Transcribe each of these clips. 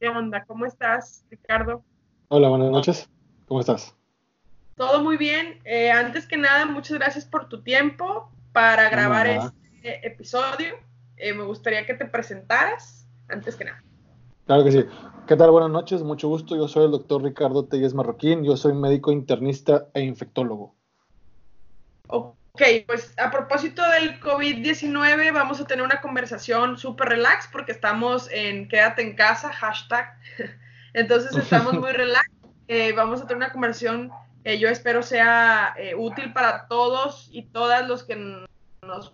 ¿Qué onda? ¿Cómo estás, Ricardo? Hola, buenas noches. ¿Cómo estás? Todo muy bien. Eh, antes que nada, muchas gracias por tu tiempo para grabar este episodio. Eh, me gustaría que te presentaras, antes que nada. Claro que sí. ¿Qué tal? Buenas noches, mucho gusto. Yo soy el doctor Ricardo Telles Marroquín. Yo soy médico internista e infectólogo. Ok, pues a propósito del COVID-19, vamos a tener una conversación súper relax porque estamos en quédate en casa, hashtag. Entonces estamos muy relax. Eh, vamos a tener una conversación que yo espero sea eh, útil para todos y todas los que nos,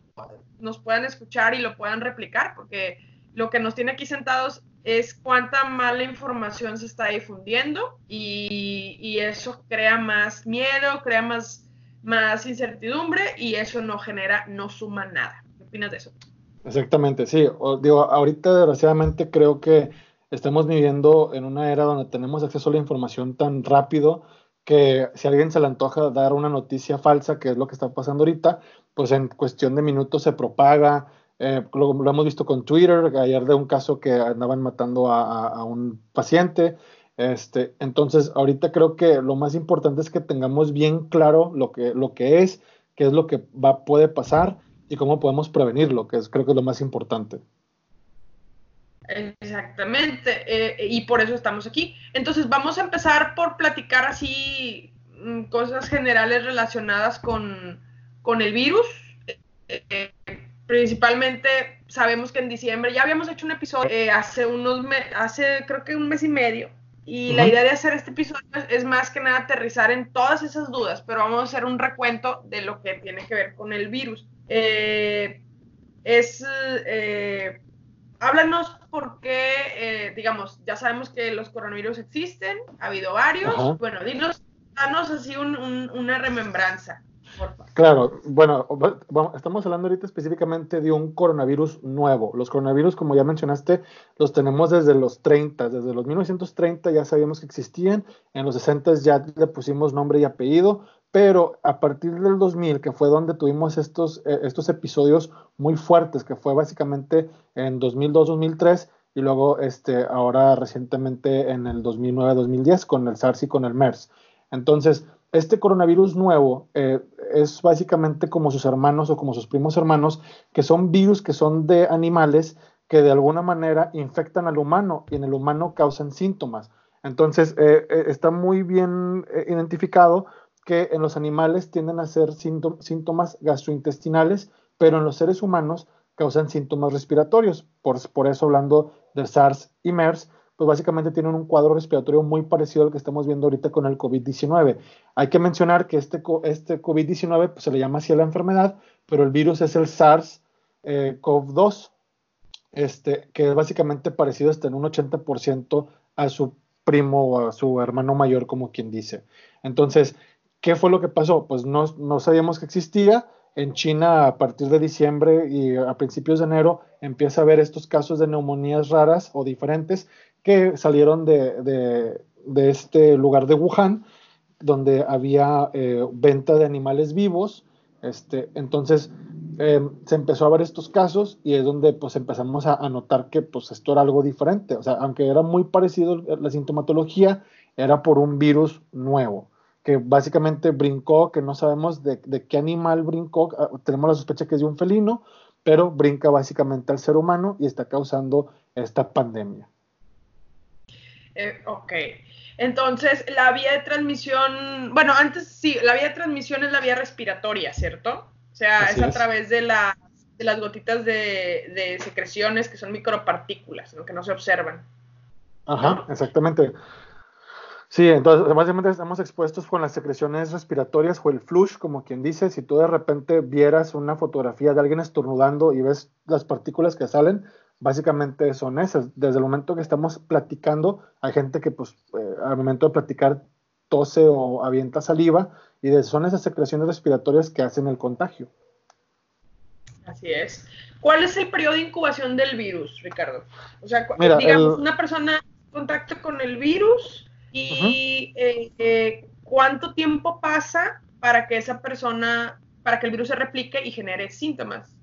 nos puedan escuchar y lo puedan replicar, porque lo que nos tiene aquí sentados es cuánta mala información se está difundiendo y, y eso crea más miedo, crea más, más incertidumbre y eso no genera, no suma nada. ¿Qué opinas de eso? Exactamente, sí. digo, ahorita desgraciadamente creo que estamos viviendo en una era donde tenemos acceso a la información tan rápido que si a alguien se le antoja dar una noticia falsa, que es lo que está pasando ahorita, pues en cuestión de minutos se propaga. Eh, lo, hemos visto con Twitter, ayer de un caso que andaban matando a, un paciente. Este, entonces, ahorita creo que lo más importante es que tengamos bien claro lo que, lo que es, qué es lo que va, puede pasar y cómo podemos prevenirlo, que es, creo que es lo más importante. Exactamente, eh, y por eso estamos aquí. Entonces vamos a empezar por platicar así mm, cosas generales relacionadas con, el virus. Eh, principalmente sabemos que en diciembre ya habíamos hecho un episodio eh, hace unos hace creo que un mes y medio y la idea de hacer este episodio es, más que nada aterrizar en todas esas dudas, pero vamos a hacer un recuento de lo que tiene que ver con el virus. es háblanos por qué, eh, digamos, ya sabemos que los coronavirus existen, ha habido varios. Bueno, dinos, danos así una remembranza. Claro, bueno, estamos hablando ahorita específicamente de un coronavirus nuevo. Los coronavirus, como ya mencionaste, los tenemos desde los 30, desde los 1930 ya sabíamos que existían, en los 60 ya le pusimos nombre y apellido, pero a partir del 2000, que fue donde tuvimos estos, eh, estos episodios muy fuertes, que fue básicamente en 2002-2003 y luego este, ahora recientemente en el 2009-2010 con el SARS y con el MERS. Entonces, este coronavirus nuevo eh, es básicamente como sus hermanos o como sus primos hermanos, que son virus que son de animales que de alguna manera infectan al humano y en el humano causan síntomas. Entonces, eh, está muy bien identificado que en los animales tienden a ser síntomas gastrointestinales, pero en los seres humanos causan síntomas respiratorios. Por, por, eso, hablando del SARS y MERS, pues básicamente tienen un cuadro respiratorio muy parecido al que estamos viendo ahorita con el COVID-19. Hay que mencionar que este, este COVID-19 pues, se le llama así a la enfermedad, pero el virus es el SARS-CoV-2, eh, este, que es básicamente parecido hasta en un 80% a su primo o a su hermano mayor, como quien dice. Entonces, ¿Qué fue lo que pasó? Pues no, sabíamos que existía. En China, a partir de diciembre y a principios de enero, empieza a haber estos casos de neumonías raras o diferentes que salieron de, este lugar de Wuhan, donde había eh, venta de animales vivos. Este, entonces, eh, se empezó a ver estos casos y es donde pues empezamos a, notar que pues esto era algo diferente. O sea, aunque era muy parecido la sintomatología, era por un virus nuevo que básicamente brincó, que no sabemos de, qué animal brincó, ah, tenemos la sospecha que es de un felino, pero brinca básicamente al ser humano y está causando esta pandemia. Eh, ok, entonces la vía de transmisión, bueno, antes sí, la vía de transmisión es la vía respiratoria, ¿cierto? O sea, es a través de, de las gotitas de, secreciones que son micropartículas, que no se observan. Ajá, exactamente. Sí, entonces básicamente estamos expuestos con las secreciones respiratorias o el flush, como quien dice, si tú de repente vieras una fotografía de alguien estornudando y ves las partículas que salen, básicamente son esas. Desde el momento que estamos platicando, hay gente que pues eh, al momento de platicar tose o avienta saliva y son esas secreciones respiratorias que hacen el contagio. Así es. ¿Cuál es el periodo de incubación del virus, Ricardo? O sea, digamos, una persona contacta con el virus y eh, eh, cuánto tiempo pasa para que esa persona, para que el virus se replique y genere síntomas.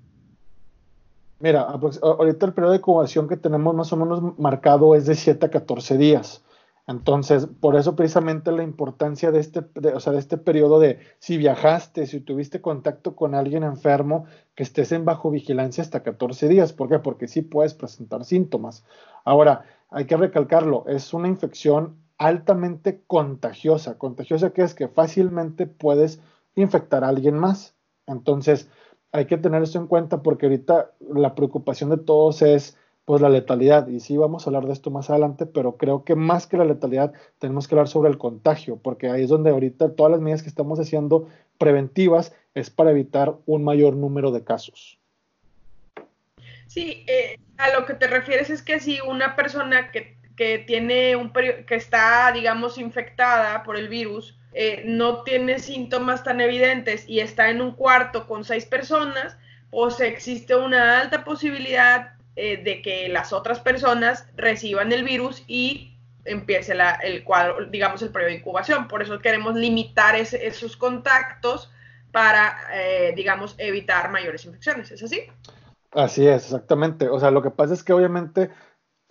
Mira, ahorita el periodo de incubación que tenemos más o menos marcado es de 7 a 14 días. Entonces, por eso precisamente la importancia de este, o sea, de este periodo de si viajaste, si tuviste contacto con alguien enfermo, que estés en bajo vigilancia hasta 14 días. ¿Por qué? Porque sí puedes presentar síntomas. Ahora, hay que recalcarlo, es una infección altamente contagiosa. Contagiosa que es que fácilmente puedes infectar a alguien más. Entonces, hay que tener eso en cuenta porque ahorita la preocupación de todos es pues la letalidad. Y sí vamos a hablar de esto más adelante, pero creo que más que la letalidad tenemos que hablar sobre el contagio, porque ahí es donde ahorita todas las medidas que estamos haciendo preventivas es para evitar un mayor número de casos. Sí, eh, a lo que te refieres es que si una persona que, que tiene un que está, digamos, infectada por el virus, eh, no tiene síntomas tan evidentes y está en un cuarto con seis personas, pues existe una alta posibilidad eh, de que las otras personas reciban el virus y empiece el cuadro, digamos, el periodo de incubación. Por eso queremos limitar esos contactos para, eh, digamos, evitar mayores infecciones. ¿Es así? Así es, exactamente. O sea, lo que pasa es que obviamente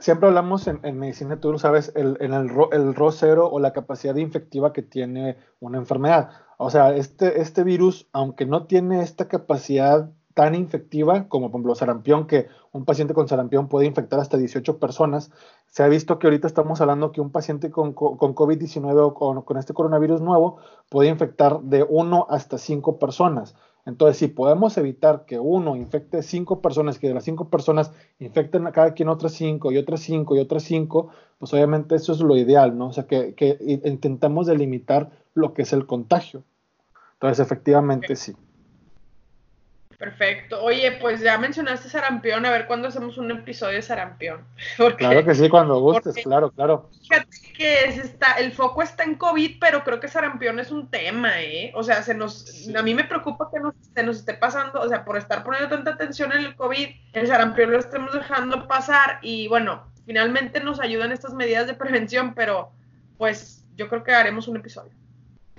siempre hablamos en, medicina, tú lo sabes, el, en el, el RO cero o la capacidad infectiva que tiene una enfermedad. O sea, este, este virus, aunque no tiene esta capacidad tan infectiva como por ejemplo sarampión, que un paciente con sarampión puede infectar hasta 18 personas. Se ha visto que ahorita estamos hablando que un paciente con, con COVID-19 o con, con, este coronavirus nuevo puede infectar de 1 hasta 5 personas. Entonces, si podemos evitar que uno infecte cinco personas, que de las cinco personas infecten a cada quien otras cinco y otras cinco y otras cinco, pues obviamente eso es lo ideal, ¿no? O sea, que, que intentamos delimitar lo que es el contagio. Entonces, efectivamente, sí. Perfecto. Oye, pues ya mencionaste sarampión, a ver cuándo hacemos un episodio de sarampión. claro que sí, cuando gustes, claro, claro. Fíjate que es está, el foco está en COVID, pero creo que sarampión es un tema, ¿eh? O sea, se nos, a mí me preocupa que nos, se nos esté pasando, o sea, por estar poniendo tanta atención en el COVID, el sarampión lo estemos dejando pasar y bueno, finalmente nos ayudan estas medidas de prevención, pero pues yo creo que haremos un episodio.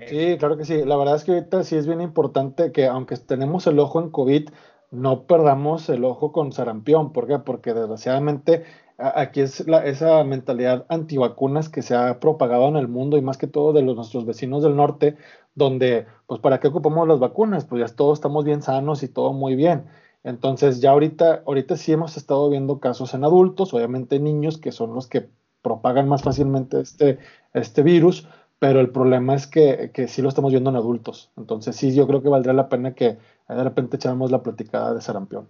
Sí, claro que sí. La verdad es que ahorita sí es bien importante que aunque tenemos el ojo en COVID, no perdamos el ojo con sarampión. ¿Por qué? Porque desgraciadamente aquí es esa mentalidad antivacunas que se ha propagado en el mundo y más que todo de los, nuestros vecinos del norte, donde, pues, ¿para qué ocupamos las vacunas? Pues ya todos estamos bien sanos y todo muy bien. Entonces, ya ahorita, ahorita sí hemos estado viendo casos en adultos, obviamente niños, que son los que propagan más fácilmente este, este virus, pero el problema es que, que sí lo estamos viendo en adultos. Entonces sí, yo creo que valdría la pena que de repente echáramos la platicada de sarampión.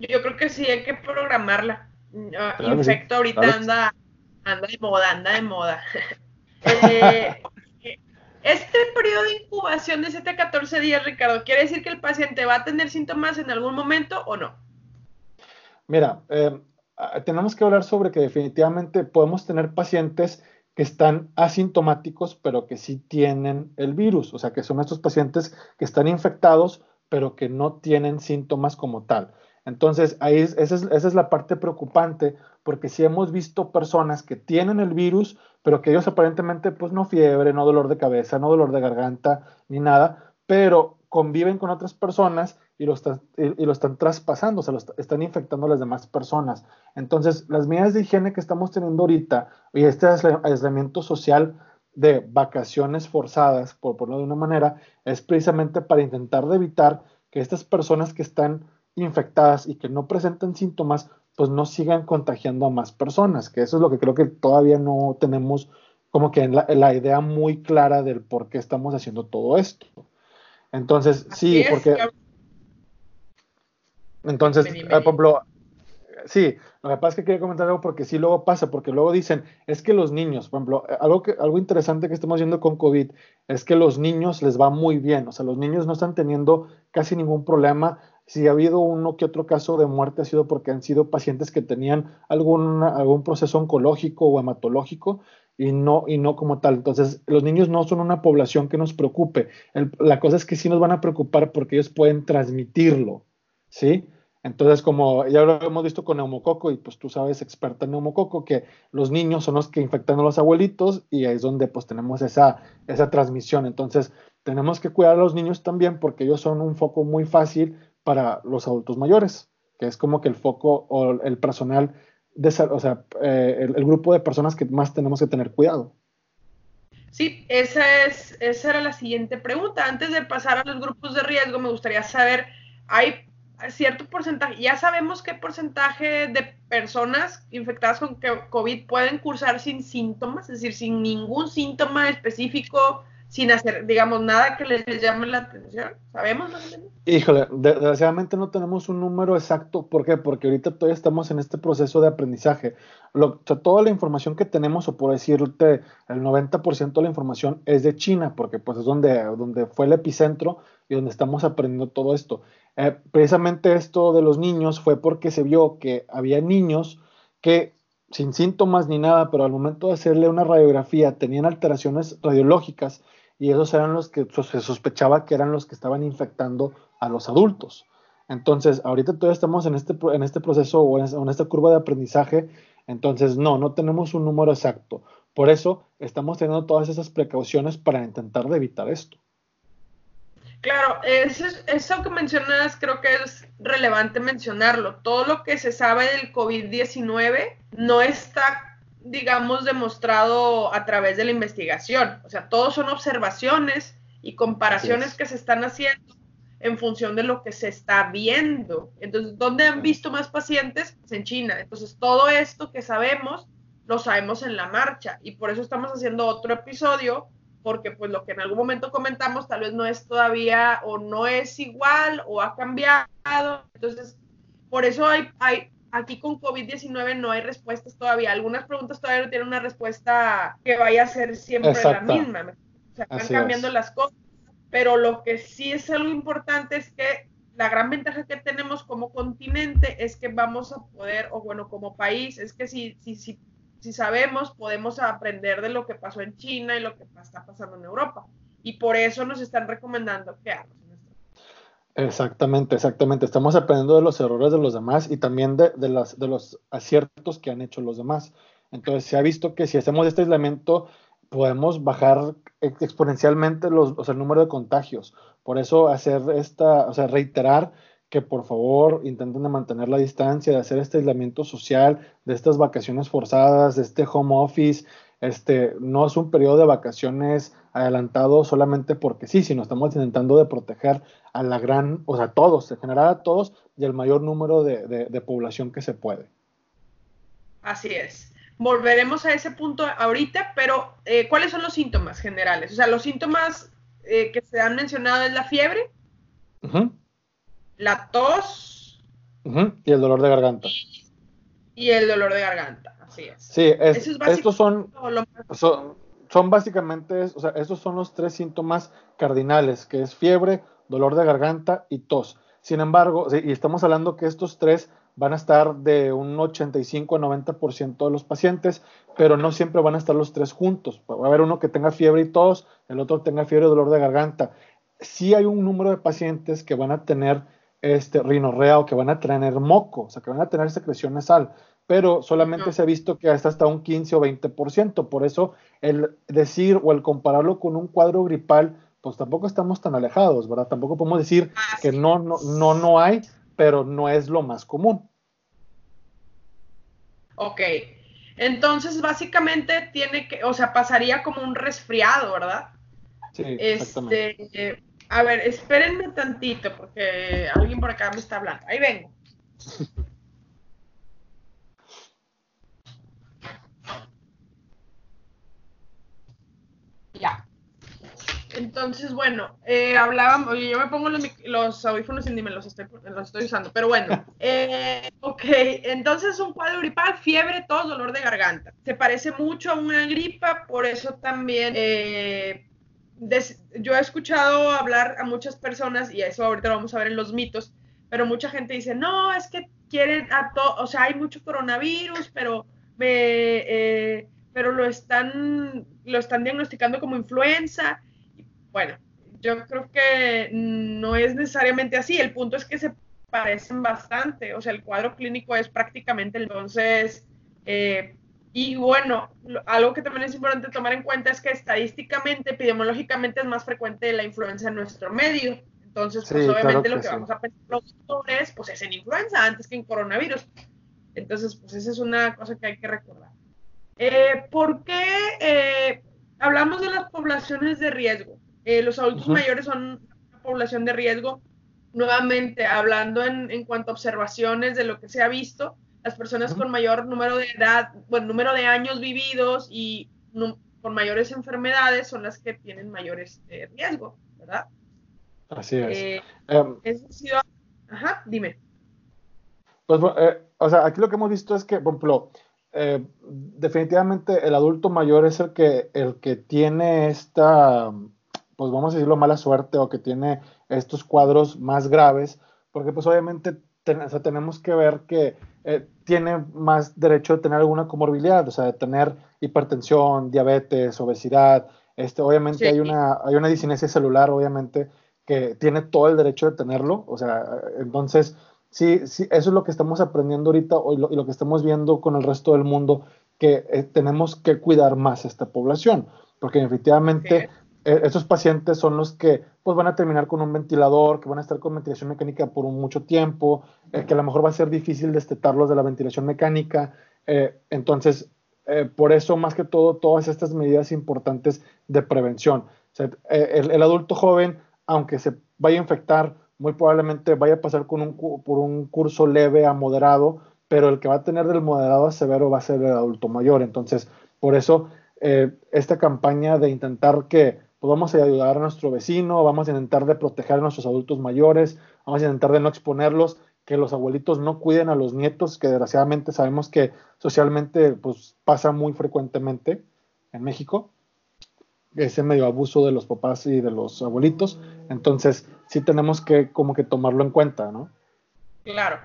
Yo creo que sí, hay que programarla. Infecto ahorita anda, anda de moda, anda de moda. Eh, este periodo de incubación de 7 a 14 días, Ricardo, ¿quiere decir que el paciente va a tener síntomas en algún momento o no? Mira, eh, tenemos que hablar sobre que definitivamente podemos tener pacientes que están asintomáticos, pero que sí tienen el virus, o sea, que son estos pacientes que están infectados, pero que no tienen síntomas como tal. Entonces, ahí esa, es, la parte preocupante, porque si hemos visto personas que tienen el virus, pero que ellos aparentemente, pues no fiebre, no dolor de cabeza, no dolor de garganta, ni nada, pero conviven con otras personas y lo, están, y, lo están traspasando, o sea, lo están infectando a las demás personas. Entonces, las medidas de higiene que estamos teniendo ahorita y este aislamiento social de vacaciones forzadas, por ponerlo de una manera, es precisamente para intentar evitar que estas personas que están infectadas y que no presentan síntomas, pues no sigan contagiando a más personas, que eso es lo que creo que todavía no tenemos como que la, la idea muy clara del por qué estamos haciendo todo esto. Entonces, sí, porque... Entonces, por ejemplo, sí, lo que pasa es que quería comentar algo porque sí luego pasa, porque luego dicen, es que los niños, por ejemplo, algo, que, algo interesante que estamos viendo con COVID es que los niños les va muy bien, o sea, los niños no están teniendo casi ningún problema. Si ha habido uno que otro caso de muerte ha sido porque han sido pacientes que tenían algún, algún proceso oncológico o hematológico y no, y no como tal. Entonces, los niños no son una población que nos preocupe. la cosa es que sí nos van a preocupar porque ellos pueden transmitirlo, ¿sí? Entonces, como ya lo hemos visto con neumococo, y pues tú sabes, experta en neumococo, que los niños son los que infectan a los abuelitos y es donde pues tenemos esa, esa transmisión. Entonces, tenemos que cuidar a los niños también porque ellos son un foco muy fácil para los adultos mayores. que es como que el foco o el personal, o sea, eh, el, grupo de personas que más tenemos que tener cuidado. Sí, esa, es, esa era la siguiente pregunta. Antes de pasar a los grupos de riesgo, me gustaría saber, ¿hay cierto porcentaje, ya sabemos qué porcentaje de personas infectadas con COVID pueden cursar sin síntomas, es decir, sin ningún síntoma específico sin hacer, digamos, nada que les llame la atención? ¿Sabemos Híjole, desgraciadamente no tenemos un número exacto. ¿Por qué? Porque ahorita todavía estamos en este proceso de aprendizaje. Lo, toda la información que tenemos, o por decirte, el 90% de la información es de China, porque pues es donde, donde fue el epicentro y donde estamos aprendiendo todo esto. Eh, precisamente esto de los niños fue porque se vio que había niños que sin síntomas ni nada, pero al momento de hacerle una radiografía tenían alteraciones radiológicas y esos eran los que se sospechaba que eran los que estaban infectando a los adultos. Entonces, ahorita todavía estamos en este, en este proceso o en esta curva de aprendizaje, entonces no, no tenemos un número exacto. Por eso estamos teniendo todas esas precauciones para intentar evitar esto. Claro, eso, eso que mencionas creo que es relevante mencionarlo. Todo lo que se sabe del COVID-19 no está digamos, demostrado a través de la investigación. O sea, todos son observaciones y comparaciones que se están haciendo en función de lo que se está viendo. Entonces, ¿dónde han visto más pacientes? Pues en China. Entonces, todo esto que sabemos, lo sabemos en la marcha. Y por eso estamos haciendo otro episodio, porque pues lo que en algún momento comentamos tal vez no es todavía o no es igual o ha cambiado. Entonces, por eso hay, hay Aquí con COVID-19 no hay respuestas todavía. Algunas preguntas todavía no tienen una respuesta que vaya a ser siempre la misma. O sea, están cambiando las cosas. Pero lo que sí es algo importante es que la gran ventaja que tenemos como continente es que vamos a poder, o bueno, como país, es que si, si, si, si sabemos, podemos aprender de lo que pasó en China y lo que está pasando en Europa. Y por eso nos están recomendando que Exactamente, exactamente. Estamos aprendiendo de los errores de los demás y también de, de, las, de los aciertos que han hecho los demás. Entonces, se ha visto que si hacemos este aislamiento, podemos bajar exponencialmente los, el número de contagios. Por eso, hacer esta, o sea, reiterar que por favor intenten de mantener la distancia, de hacer este aislamiento social, de estas vacaciones forzadas, de este home office, este, no es un periodo de vacaciones adelantado solamente porque sí, sino estamos intentando de proteger a la gran, o sea, a todos, de generar a todos y el mayor número de, población que se puede. Así es. Volveremos a ese punto ahorita, pero eh, ¿cuáles son los síntomas generales? O sea, los síntomas eh, que se han mencionado es la fiebre, la tos y el dolor de garganta. Y el dolor de garganta. Sí, estos son, son, básicamente, o sea, estos son los tres síntomas cardinales, que es fiebre, dolor de garganta y tos. Sin embargo, y estamos hablando que estos tres van a estar de un 85 a 90% de los pacientes, pero no siempre van a estar los tres juntos. Va a haber uno que tenga fiebre y tos, el otro tenga fiebre y dolor de garganta. Sí hay un número de pacientes que van a tener este rinorrea o que van a tener moco, o sea, que van a tener secreción nasal pero solamente se ha visto que hasta hasta un 15 o 20%. Por eso el decir o el compararlo con un cuadro gripal, pues tampoco estamos tan alejados, ¿verdad? Tampoco podemos decir que no, no, no, no hay, pero no es lo más común. Ok. Entonces, básicamente tiene que, o sea, pasaría como un resfriado, ¿verdad? Sí, exactamente. Este, a ver, espérenme tantito, porque alguien por acá me está hablando. Ahí vengo. Ya. Entonces, bueno, eh, hablábamos, yo me pongo los, audífonos y ni me los estoy, los estoy usando, pero bueno, eh, ok, entonces un cuadro gripal, fiebre, tos, dolor de garganta. Se parece mucho a una gripa, por eso también eh, yo he escuchado hablar a muchas personas, y eso ahorita lo vamos a ver en los mitos, pero mucha gente dice, no, es que quieren a todo, o sea, hay mucho coronavirus, pero me... Eh, pero lo están, lo están diagnosticando como influenza. Bueno, yo creo que no es necesariamente así. El punto es que se parecen bastante. O sea, el cuadro clínico es prácticamente entonces. Eh, y bueno, algo que también es importante tomar en cuenta es que estadísticamente, epidemiológicamente es más frecuente la influenza en nuestro medio. Entonces, pues obviamente lo que vamos a pensar los doctores, pues es en influenza antes que en coronavirus. Entonces, pues esa es una cosa que hay que recordar. Eh, ¿Por qué eh, hablamos de las poblaciones de riesgo? Eh, los adultos mayores son una población de riesgo. Nuevamente, hablando en, en, cuanto a observaciones de lo que se ha visto, las personas con mayor número de edad, bueno, número de años vividos y con mayores enfermedades son las que tienen mayores riesgo, ¿verdad? Así es. Eh, em, Ajá, dime. Pues, eh, o sea, aquí lo que hemos visto es que, por ejemplo, eh, definitivamente el adulto mayor es el que, el que tiene esta, pues vamos a decirlo, mala suerte o que tiene estos cuadros más graves, porque pues obviamente tenemos que ver que tiene más derecho de tener alguna comorbilidad, o sea, de tener hipertensión, diabetes, obesidad, este, obviamente hay, una, hay una disinesia celular, obviamente, que tiene todo el derecho de tenerlo. O sea, entonces, sí, sí, eso es lo que estamos aprendiendo ahorita y lo, y lo que estamos viendo con el resto del mundo, que eh, tenemos que cuidar más esta población, porque efectivamente eh, esos pacientes son los que pues van a terminar con un ventilador, que van a estar con ventilación mecánica por mucho tiempo, eh, que a lo mejor va a ser difícil destetarlos de la ventilación mecánica. entonces, por eso, más que todo, todas estas medidas importantes de prevención. El, el adulto joven aunque se vaya a infectar, muy probablemente vaya a pasar con un, por un curso leve a moderado, pero el que va a tener del moderado a severo va a ser el adulto mayor. Entonces, por eso eh, esta campaña de intentar que pues, ayudar a nuestro vecino, vamos a intentar de proteger a nuestros adultos mayores, vamos a intentar de no exponerlos, que los abuelitos no cuiden a los nietos, que desgraciadamente sabemos que socialmente pues, pasa muy frecuentemente en México ese medio abuso de los papás y de los abuelitos. Entonces, sí tenemos que como que tomarlo en cuenta, ¿no? Claro.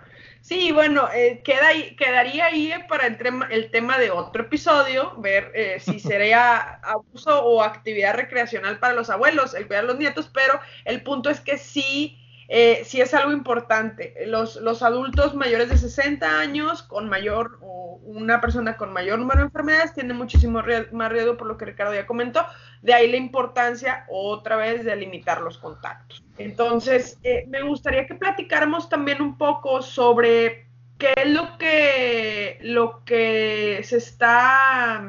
Sí, bueno, eh, queda ahí, quedaría ahí para el tema, el tema de otro episodio, ver eh, si sería abuso o actividad recreacional para los abuelos, el cuidar a los nietos, pero el punto es que sí eh, sí es algo importante. Los, los, adultos mayores de 60 años, con mayor, o una persona con mayor número de enfermedades, tienen muchísimo más riesgo, por lo que Ricardo ya comentó. De ahí la importancia, otra vez, de limitar los contactos. Entonces, eh, me gustaría que platicáramos también un poco sobre qué es lo que, lo que se está.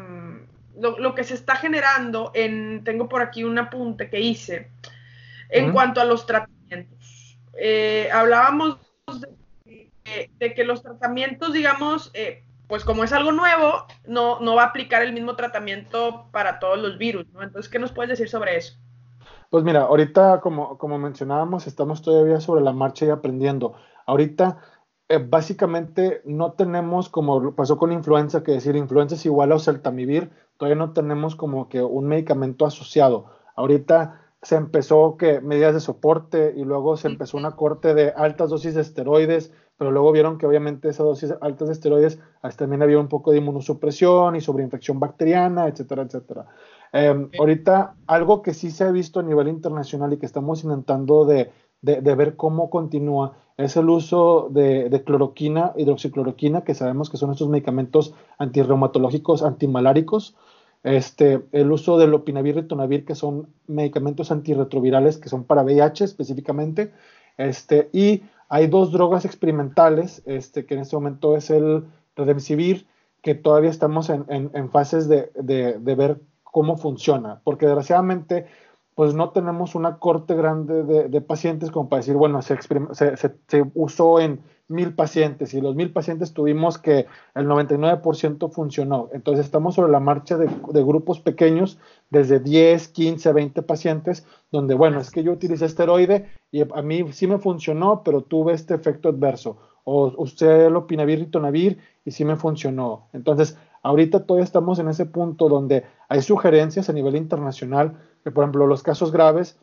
Lo, que se está generando en, tengo por aquí un apunte que hice, en cuanto a los tratamientos eh, hablábamos de, que los tratamientos, digamos, eh, pues como es algo nuevo, no, no va a aplicar el mismo tratamiento para todos los virus, ¿no? Entonces, ¿qué nos puedes decir sobre eso? Pues mira, ahorita, como, como mencionábamos, estamos todavía sobre la marcha y aprendiendo. Ahorita, eh, básicamente, no tenemos, como pasó con influenza, que decir influenza es igual a oseltamivir, todavía no tenemos como que un medicamento asociado. Ahorita se empezó que medidas de soporte y luego se empezó una corte de altas dosis de esteroides, pero luego vieron que obviamente esas dosis altas de esteroides también había un poco de inmunosupresión y sobreinfección bacteriana, etcétera, etcétera. Em, ahorita algo que sí se ha visto a nivel internacional y que estamos intentando de, de, ver cómo continúa es el uso de, de, cloroquina, hidroxicloroquina, que sabemos que son estos medicamentos antirreumatológicos, antimaláricos, este, el uso del lopinavir y ritonavir, que son medicamentos antirretrovirales que son para VIH específicamente. Este, y hay dos drogas experimentales, este, que en este momento es el Redemsivir, que todavía estamos en, en, fases de, de, de, ver cómo funciona, porque desgraciadamente pues no tenemos una corte grande de, pacientes como para decir, bueno, se, se, se usó en mil pacientes y los mil pacientes tuvimos que el 99% funcionó. Entonces estamos sobre la marcha de, grupos pequeños, desde 10, 15, 20 pacientes, donde, bueno, es que yo utilicé esteroide y a mí sí me funcionó, pero tuve este efecto adverso. O usted lo pinavir y tonavir y sí me funcionó. Entonces, ahorita todavía estamos en ese punto donde hay sugerencias a nivel internacional que, por ejemplo, los casos graves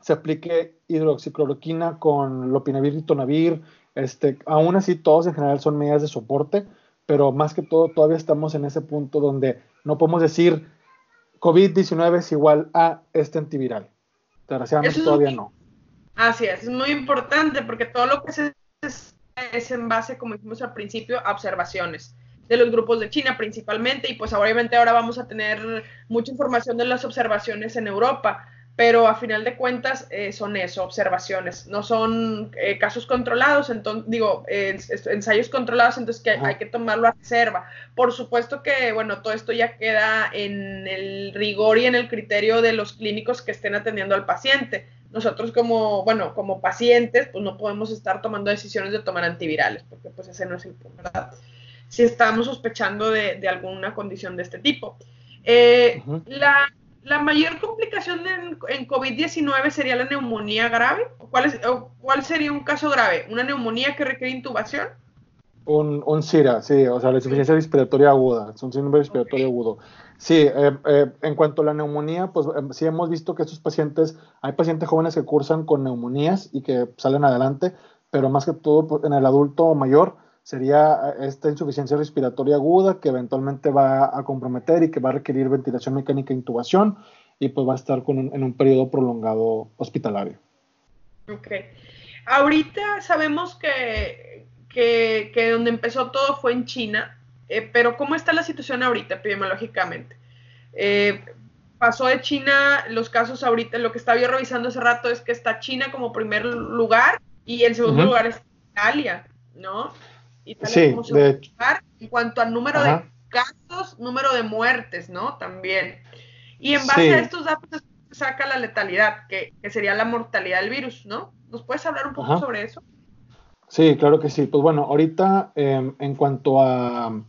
se aplique hidroxicloroquina con lopinavir y tonavir, este, aún así, todos en general son medidas de soporte, pero más que todo, todavía estamos en ese punto donde no podemos decir COVID-19 es igual a este antiviral. Desgraciadamente todavía no. Así es, es muy importante porque todo lo que se es en base, como dijimos al principio, a observaciones de los grupos de China principalmente y pues obviamente ahora vamos a tener mucha información de las observaciones en Europa pero a final de cuentas eh, son eso, observaciones, no son eh, casos controlados, entonces digo, ensayos controlados, entonces que hay que tomarlo a reserva. Por supuesto que, bueno, todo esto ya queda en el rigor y en el criterio de los clínicos que estén atendiendo al paciente. Nosotros como, bueno, como pacientes, pues no podemos estar tomando decisiones de tomar antivirales, porque pues ese no es el punto, ¿verdad? Si estamos sospechando de, alguna condición de este tipo. Eh, la la mayor complicación en, COVID-19 sería la neumonía grave. ¿Cuál, es, ¿Cuál sería un caso grave? ¿Una neumonía que requiere intubación? Un, un CIRA, sí, o sea, la insuficiencia respiratoria aguda, es un síndrome respiratorio agudo. Sí, eh, eh, en cuanto a la neumonía, pues em, sí hemos visto que estos pacientes, hay pacientes jóvenes que cursan con neumonías y que salen adelante, pero más que todo pues, en el adulto mayor, sería eh, esta insuficiencia respiratoria aguda que eventualmente va a comprometer y que va a requerir ventilación mecánica e intubación y pues va a estar con en un periodo prolongado hospitalario. Ok. Ahorita sabemos que, que, donde empezó todo fue en China, eh, pero ¿cómo está la situación ahorita epidemiológicamente? Eh, pasó de China, los casos ahorita, lo que estaba yo revisando hace rato es que está China como primer lugar y en segundo lugar es Italia, ¿no? Sí, de En cuanto al número de casos, número de muertes, ¿no? También. Y en base a estos datos se saca la letalidad, que, sería la mortalidad del virus, ¿no? ¿Nos puedes hablar un poco sobre eso? Sí, claro que sí. Pues bueno, ahorita em, en cuanto a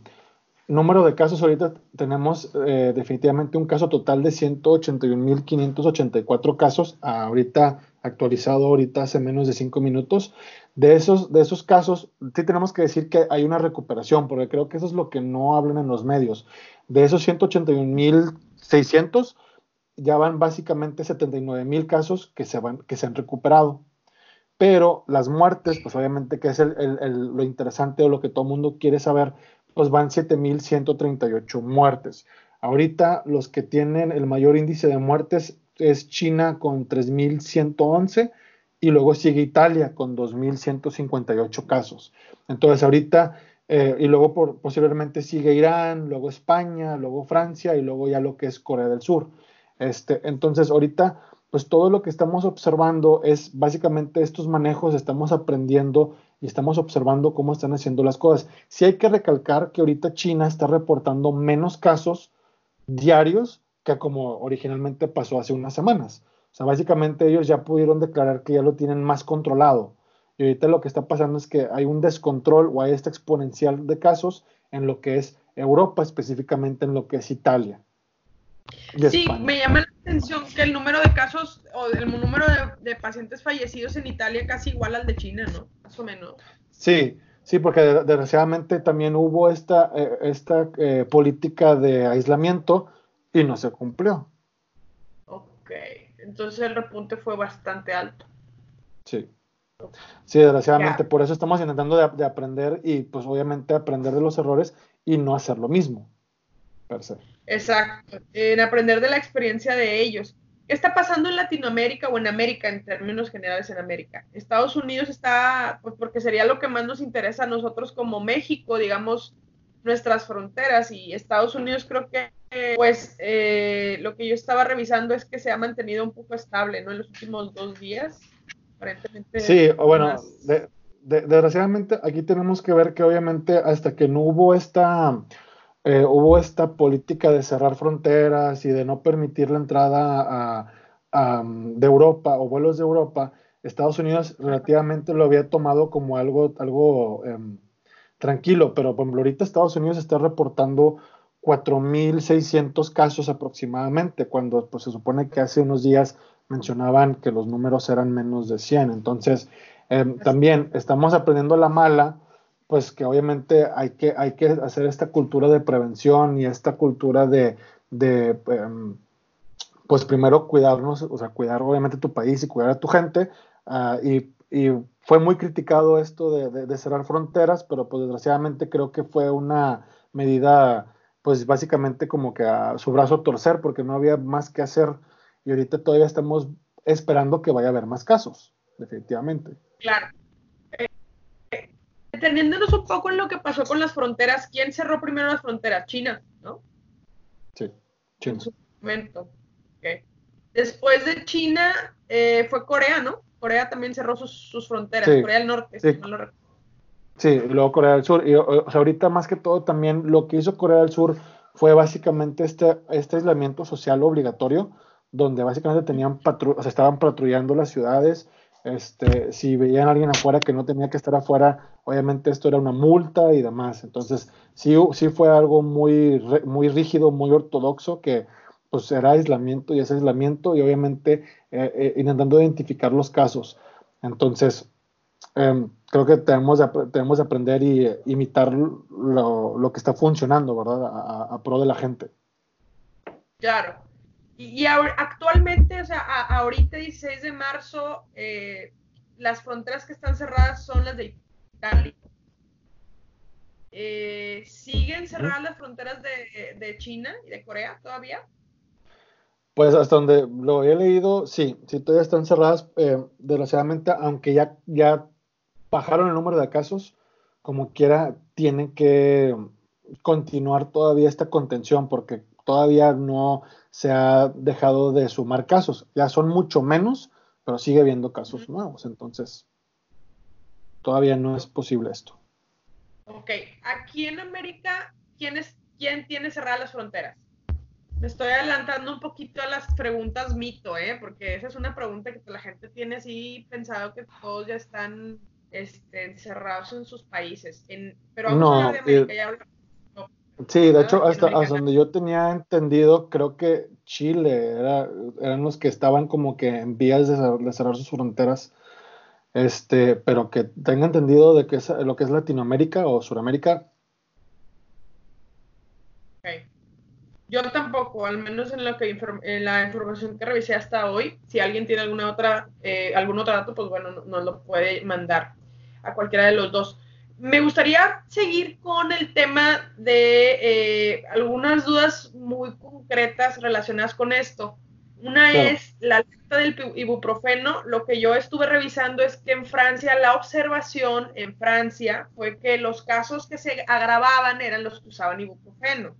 número de casos, ahorita tenemos eh, definitivamente un caso total de 181.584 casos, ahorita actualizado ahorita hace menos de cinco minutos. De esos, de esos casos, sí tenemos que decir que hay una recuperación, porque creo que eso es lo que no hablan en los medios. De esos 181.600, ya van básicamente 79.000 casos que se, van, que se han recuperado. Pero las muertes, pues obviamente que es lo interesante o lo que todo el mundo quiere saber, pues van 7.138 muertes. Ahorita los que tienen el mayor índice de muertes es China con 3.111 y luego sigue Italia con 2.158 casos. Entonces ahorita, eh, y luego por, posiblemente sigue Irán, luego España, luego Francia y luego ya lo que es Corea del Sur. Este, entonces ahorita, pues todo lo que estamos observando es básicamente estos manejos, estamos aprendiendo y estamos observando cómo están haciendo las cosas. Sí hay que recalcar que ahorita China está reportando menos casos diarios que como originalmente pasó hace unas semanas. O sea, básicamente ellos ya pudieron declarar que ya lo tienen más controlado. Y ahorita lo que está pasando es que hay un descontrol o hay esta exponencial de casos en lo que es Europa, específicamente en lo que es Italia. Sí, me llama la atención que el número de casos o el número de, pacientes fallecidos en Italia casi igual al de China, ¿no? Más o menos. Sí, sí, porque desgraciadamente también hubo esta, eh, esta eh, política de aislamiento y no se cumplió. Ok entonces el repunte fue bastante alto. Sí. Sí, desgraciadamente, por eso estamos intentando de, aprender y pues obviamente aprender de los errores y no hacer lo mismo. Exacto, en aprender de la experiencia de ellos. ¿Qué está pasando en Latinoamérica o en América en términos generales en América? Estados Unidos está, pues porque sería lo que más nos interesa a nosotros como México, digamos, nuestras fronteras y Estados Unidos creo que pues eh, lo que yo estaba revisando es que se ha mantenido un poco estable, ¿no? En los últimos dos días, aparentemente. Sí, bueno, desgraciadamente aquí tenemos que ver que obviamente hasta que no hubo esta, eh, hubo esta política de cerrar fronteras y de no permitir la entrada a, de Europa o vuelos de Europa, Estados Unidos relativamente lo había tomado como algo, algo em, tranquilo, pero por ejemplo, ahorita Estados Unidos está reportando 4.600 casos aproximadamente, cuando pues, se supone que hace unos días mencionaban que los números eran menos de 100. Entonces, em, también estamos aprendiendo la mala, pues que obviamente hay que, hay que hacer esta cultura de prevención y esta cultura de, em, pues primero cuidarnos, o sea, cuidar obviamente tu país y cuidar a tu gente. Ah, y, fue muy criticado esto de, de cerrar fronteras, pero pues desgraciadamente creo que fue una medida pues básicamente como que a su brazo torcer porque no había más que hacer y ahorita todavía estamos esperando que vaya a haber más casos, definitivamente. Claro. Eh, entendiéndonos un poco en lo que pasó con las fronteras, ¿quién cerró primero las fronteras? China, ¿no? Sí, China. En su momento. Después de China eh, fue Corea, ¿no? Corea también cerró sus, fronteras, Corea del Norte, sí. Sí, luego Corea del Sur. Y o sea, ahorita más que todo también lo que hizo Corea del Sur fue básicamente este, este aislamiento social obligatorio, donde básicamente tenían o sea, estaban patrullando las ciudades. Este, si veían a alguien afuera que no tenía que estar afuera, obviamente esto era una multa y demás. Entonces, sí, sí fue algo muy, muy rígido, muy ortodoxo, que pues era aislamiento y ese aislamiento y obviamente eh, eh, intentando identificar los casos. Entonces, em, creo que tenemos de, tenemos de aprender y eh, imitar lo, lo, que está funcionando, ¿verdad? A, pro de la gente. Claro. Y, actualmente, o sea, ahorita 16 de marzo, las fronteras que están cerradas son las de Italia. ¿Siguen cerradas las fronteras de, de China y de Corea todavía? Pues hasta donde lo he leído, sí, sí todavía están cerradas, eh, desgraciadamente, aunque ya, ya bajaron el número de casos, como quiera, tienen que continuar todavía esta contención porque todavía no se ha dejado de sumar casos. Ya son mucho menos, pero sigue habiendo casos nuevos, entonces todavía no es posible esto. Ok, aquí en América, ¿quién, es, quién tiene cerradas las fronteras? Me estoy adelantando un poquito a las preguntas mito, ¿eh? Porque esa es una pregunta que la gente tiene así pensado que todos ya están este, encerrados en sus países. pero vamos no, a hablar de América, ya Sí, de hecho, hasta, donde yo tenía entendido, creo que Chile era, eran los que estaban como que en vías de, cerrar sus fronteras. Este, pero que tenga entendido de que es, lo que es Latinoamérica o Suramérica, Yo tampoco, al menos en, lo que en la información que revisé hasta hoy. Si alguien tiene alguna otra, eh, algún otro dato, pues bueno, nos lo puede mandar a cualquiera de los dos. Me gustaría seguir con el tema de eh, algunas dudas muy concretas relacionadas con esto. Una es la lista del ibuprofeno. Lo que yo estuve revisando es que en Francia la observación en Francia fue que los casos que se agravaban eran los que usaban ibuprofeno.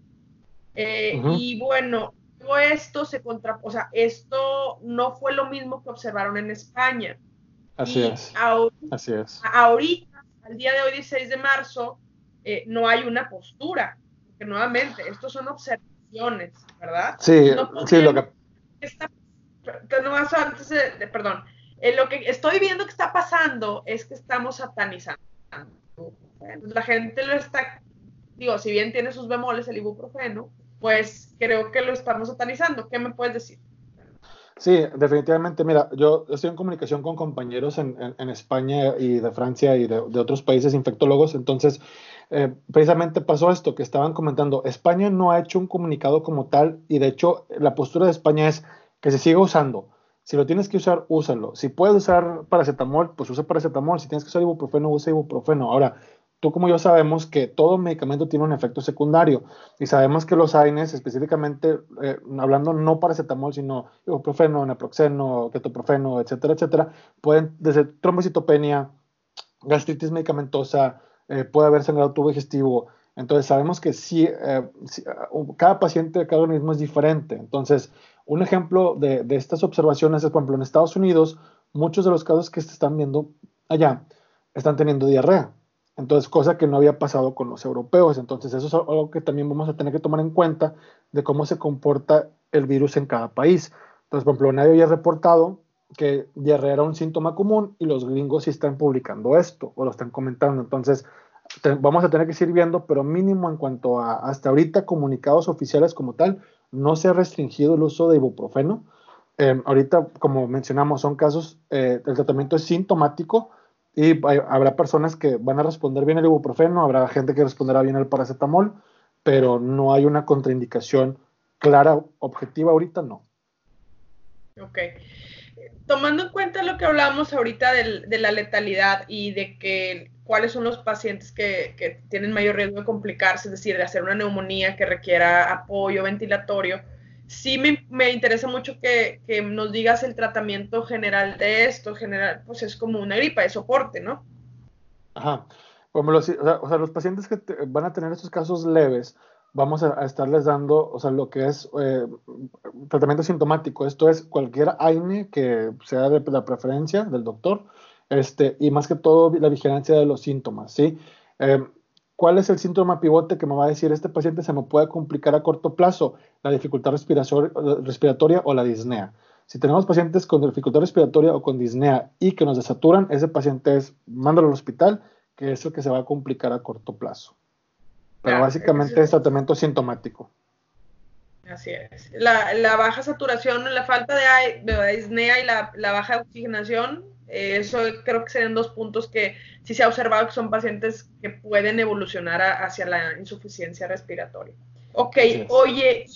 Eh, y bueno, todo esto se contra, o sea, esto no fue lo mismo que observaron en España. Así es. Ahorita, Así es. Ahorita, al día de hoy, 16 de marzo, eh, no hay una postura, porque nuevamente, estos son observaciones, ¿verdad? Sí, sí, lo que... antes de, perdón, eh, lo que estoy viendo que está pasando es que estamos satanizando. La gente lo está, digo, si bien tiene sus bemoles el ibuprofeno, pues creo que lo estamos satanizando. ¿Qué me puedes decir? Sí, definitivamente. Mira, yo estoy en comunicación con compañeros en, España y de Francia y de, otros países infectólogos. Entonces, eh, precisamente pasó esto que estaban comentando. España no ha hecho un comunicado como tal y de hecho la postura de España es que se siga usando. Si lo tienes que usar, úsalo. Si puedes usar paracetamol, pues usa paracetamol. Si tienes que usar ibuprofeno, usa ibuprofeno. Ahora, tú como yo sabemos que todo medicamento tiene un efecto secundario y sabemos que los AINES, específicamente eh, hablando no paracetamol, sino ibuprofeno, naproxeno, ketoprofeno, etcétera, etcétera, pueden desde trombocitopenia, gastritis medicamentosa, eh, puede haber sangrado tubo digestivo. Entonces sabemos que sí, eh, cada paciente, cada organismo es diferente. Entonces, un ejemplo de, de estas observaciones es, por ejemplo, en Estados Unidos, muchos de los casos que se están viendo allá están teniendo diarrea entonces, cosa que no había pasado con los europeos. Entonces, eso es algo que también vamos a tener que tomar en cuenta de cómo se comporta el virus en cada país. Entonces, por ejemplo, nadie había reportado que diarrea era un síntoma común y los gringos sí están publicando esto o lo están comentando. Entonces, vamos a tener que seguir viendo, pero mínimo en cuanto a hasta ahorita comunicados oficiales como tal, no se ha restringido el uso de ibuprofeno. Eh, ahorita, como mencionamos, son casos, eh, el tratamiento es sintomático, y habrá personas que van a responder bien al ibuprofeno, habrá gente que responderá bien al paracetamol, pero no hay una contraindicación clara, objetiva ahorita, no. Ok. Tomando en cuenta lo que hablamos ahorita de la letalidad y de que cuáles son los pacientes que, que, tienen mayor riesgo de complicarse, es decir, de hacer una neumonía que requiera apoyo ventilatorio, sí me, interesa mucho que, nos digas el tratamiento general de esto. General, pues es como una gripa de soporte, ¿no? Ajá. Como los, o, sea, los pacientes que van a tener estos casos leves, vamos a, estarles dando, o sea, lo que es eh, tratamiento sintomático. Esto es cualquier AINE que sea de la preferencia del doctor, este, y más que todo la vigilancia de los síntomas, ¿sí? Eh, ¿Cuál es el síntoma pivote que me va a decir este paciente se me puede complicar a corto plazo? La dificultad respiratoria o la disnea. Si tenemos pacientes con dificultad respiratoria o con disnea y que nos desaturan, ese paciente es, mándalo al hospital, que es el que se va a complicar a corto plazo. Pero básicamente es tratamiento sintomático. Así es. La, baja saturación, la falta de, de disnea y la, baja oxigenación, eso creo que serían dos puntos que sí se ha observado que son pacientes que pueden evolucionar hacia la insuficiencia respiratoria. Ok, oye,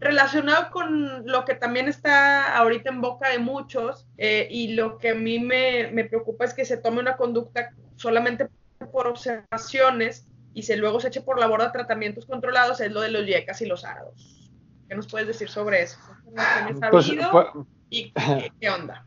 relacionado con lo que también está ahorita en boca de muchos eh, y lo que a mí me, me, preocupa es que se tome una conducta solamente por observaciones y se luego se eche por la borda tratamientos controlados, es lo de los yecas y los arados. ¿Qué nos puedes decir sobre eso? Pues, pues, ¿Y qué, onda?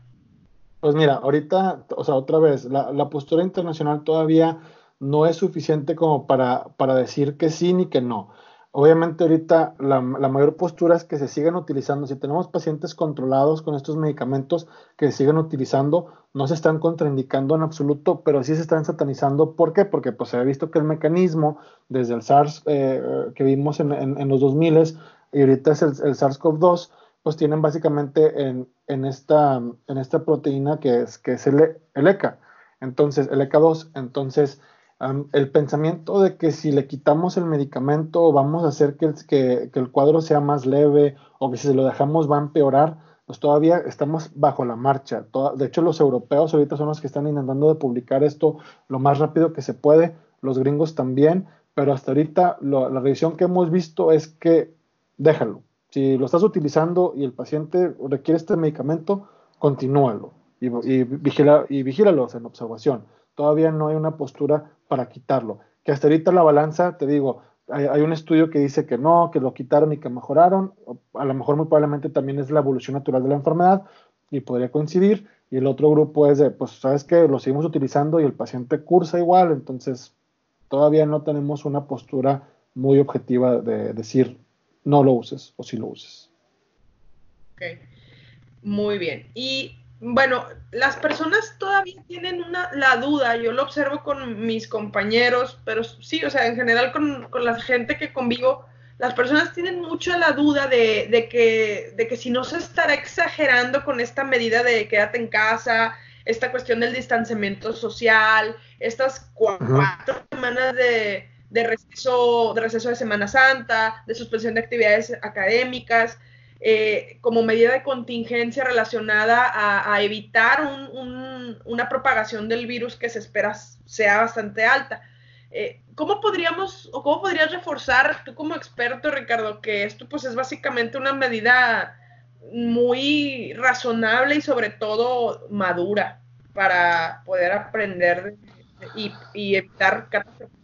Pues mira, ahorita, o sea, otra vez, la, postura internacional todavía no es suficiente como para, para decir que sí ni que no. Obviamente ahorita la, mayor postura es que se sigan utilizando. Si tenemos pacientes controlados con estos medicamentos que se siguen utilizando, no se están contraindicando en absoluto, pero sí se están satanizando. ¿Por qué? Porque pues, se ha visto que el mecanismo desde el SARS eh, que vimos en, los 2000 y ahorita es el, SARS-CoV-2, pues tienen básicamente en, esta, en esta proteína que es, que es el, el ECA. Entonces, el ECA2. Entonces, el pensamiento de que si le quitamos el medicamento vamos a hacer que el, que, el, cuadro sea más leve o que si se lo dejamos va a empeorar, pues todavía estamos bajo la marcha. de hecho, los europeos ahorita son los que están intentando de publicar esto lo más rápido que se puede, los gringos también, pero hasta ahorita la revisión que hemos visto es que déjalo. Si lo estás utilizando y el paciente requiere este medicamento, continúalo y, y, vigila, y vigílalos en observación. Todavía no hay una postura para quitarlo. Que hasta ahorita la balanza, te digo, hay, un estudio que dice que no, que lo quitaron y que mejoraron. A lo mejor muy probablemente también es la evolución natural de la enfermedad y podría coincidir. Y el otro grupo es de, pues, sabes que lo seguimos utilizando y el paciente cursa igual, entonces todavía no tenemos una postura muy objetiva de decir no lo uses o si lo uses. Ok, muy bien. Y bueno, las personas todavía tienen una, la duda, yo lo observo con mis compañeros, pero sí, o sea, en general con, la gente que convivo, las personas tienen mucho la duda de, que, de que si no se estará exagerando con esta medida de quédate en casa, esta cuestión del distanciamiento social, estas cuatro semanas de, de, receso, de receso de Semana Santa, de suspensión de actividades académicas, eh, como medida de contingencia relacionada a, evitar una propagación del virus que se espera sea bastante alta. Eh, ¿Cómo podríamos o cómo podrías reforzar tú como experto, Ricardo, que esto pues es básicamente una medida muy razonable y sobre todo madura para poder aprender y, y evitar catástrofes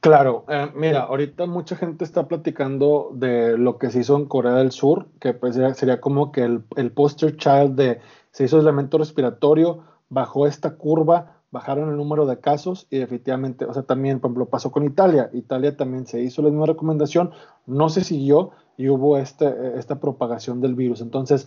Claro, eh, mira, ahorita mucha gente está platicando de lo que se hizo en Corea del Sur, que pues sería, como que el, el, poster child de se hizo aislamiento respiratorio, bajó esta curva, bajaron el número de casos y efectivamente, o sea, también, por ejemplo, pasó con Italia. Italia también se hizo la misma recomendación, no se siguió y hubo este, esta propagación del virus. Entonces,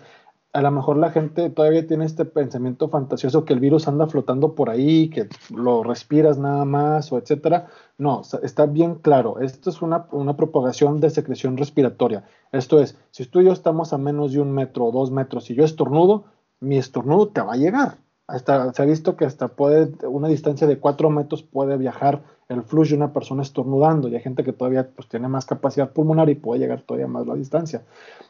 a lo mejor la gente todavía tiene este pensamiento fantasioso que el virus anda flotando por ahí, que lo respiras nada más o etcétera. No, está bien claro. Esto es una, propagación de secreción respiratoria. Esto es, si tú y yo estamos a menos de un metro o dos metros y yo estornudo, mi estornudo te va a llegar. Hasta, se ha visto que hasta puede, una distancia de cuatro metros puede viajar el flujo de una persona estornudando y hay gente que todavía pues, tiene más capacidad pulmonar y puede llegar todavía más la distancia.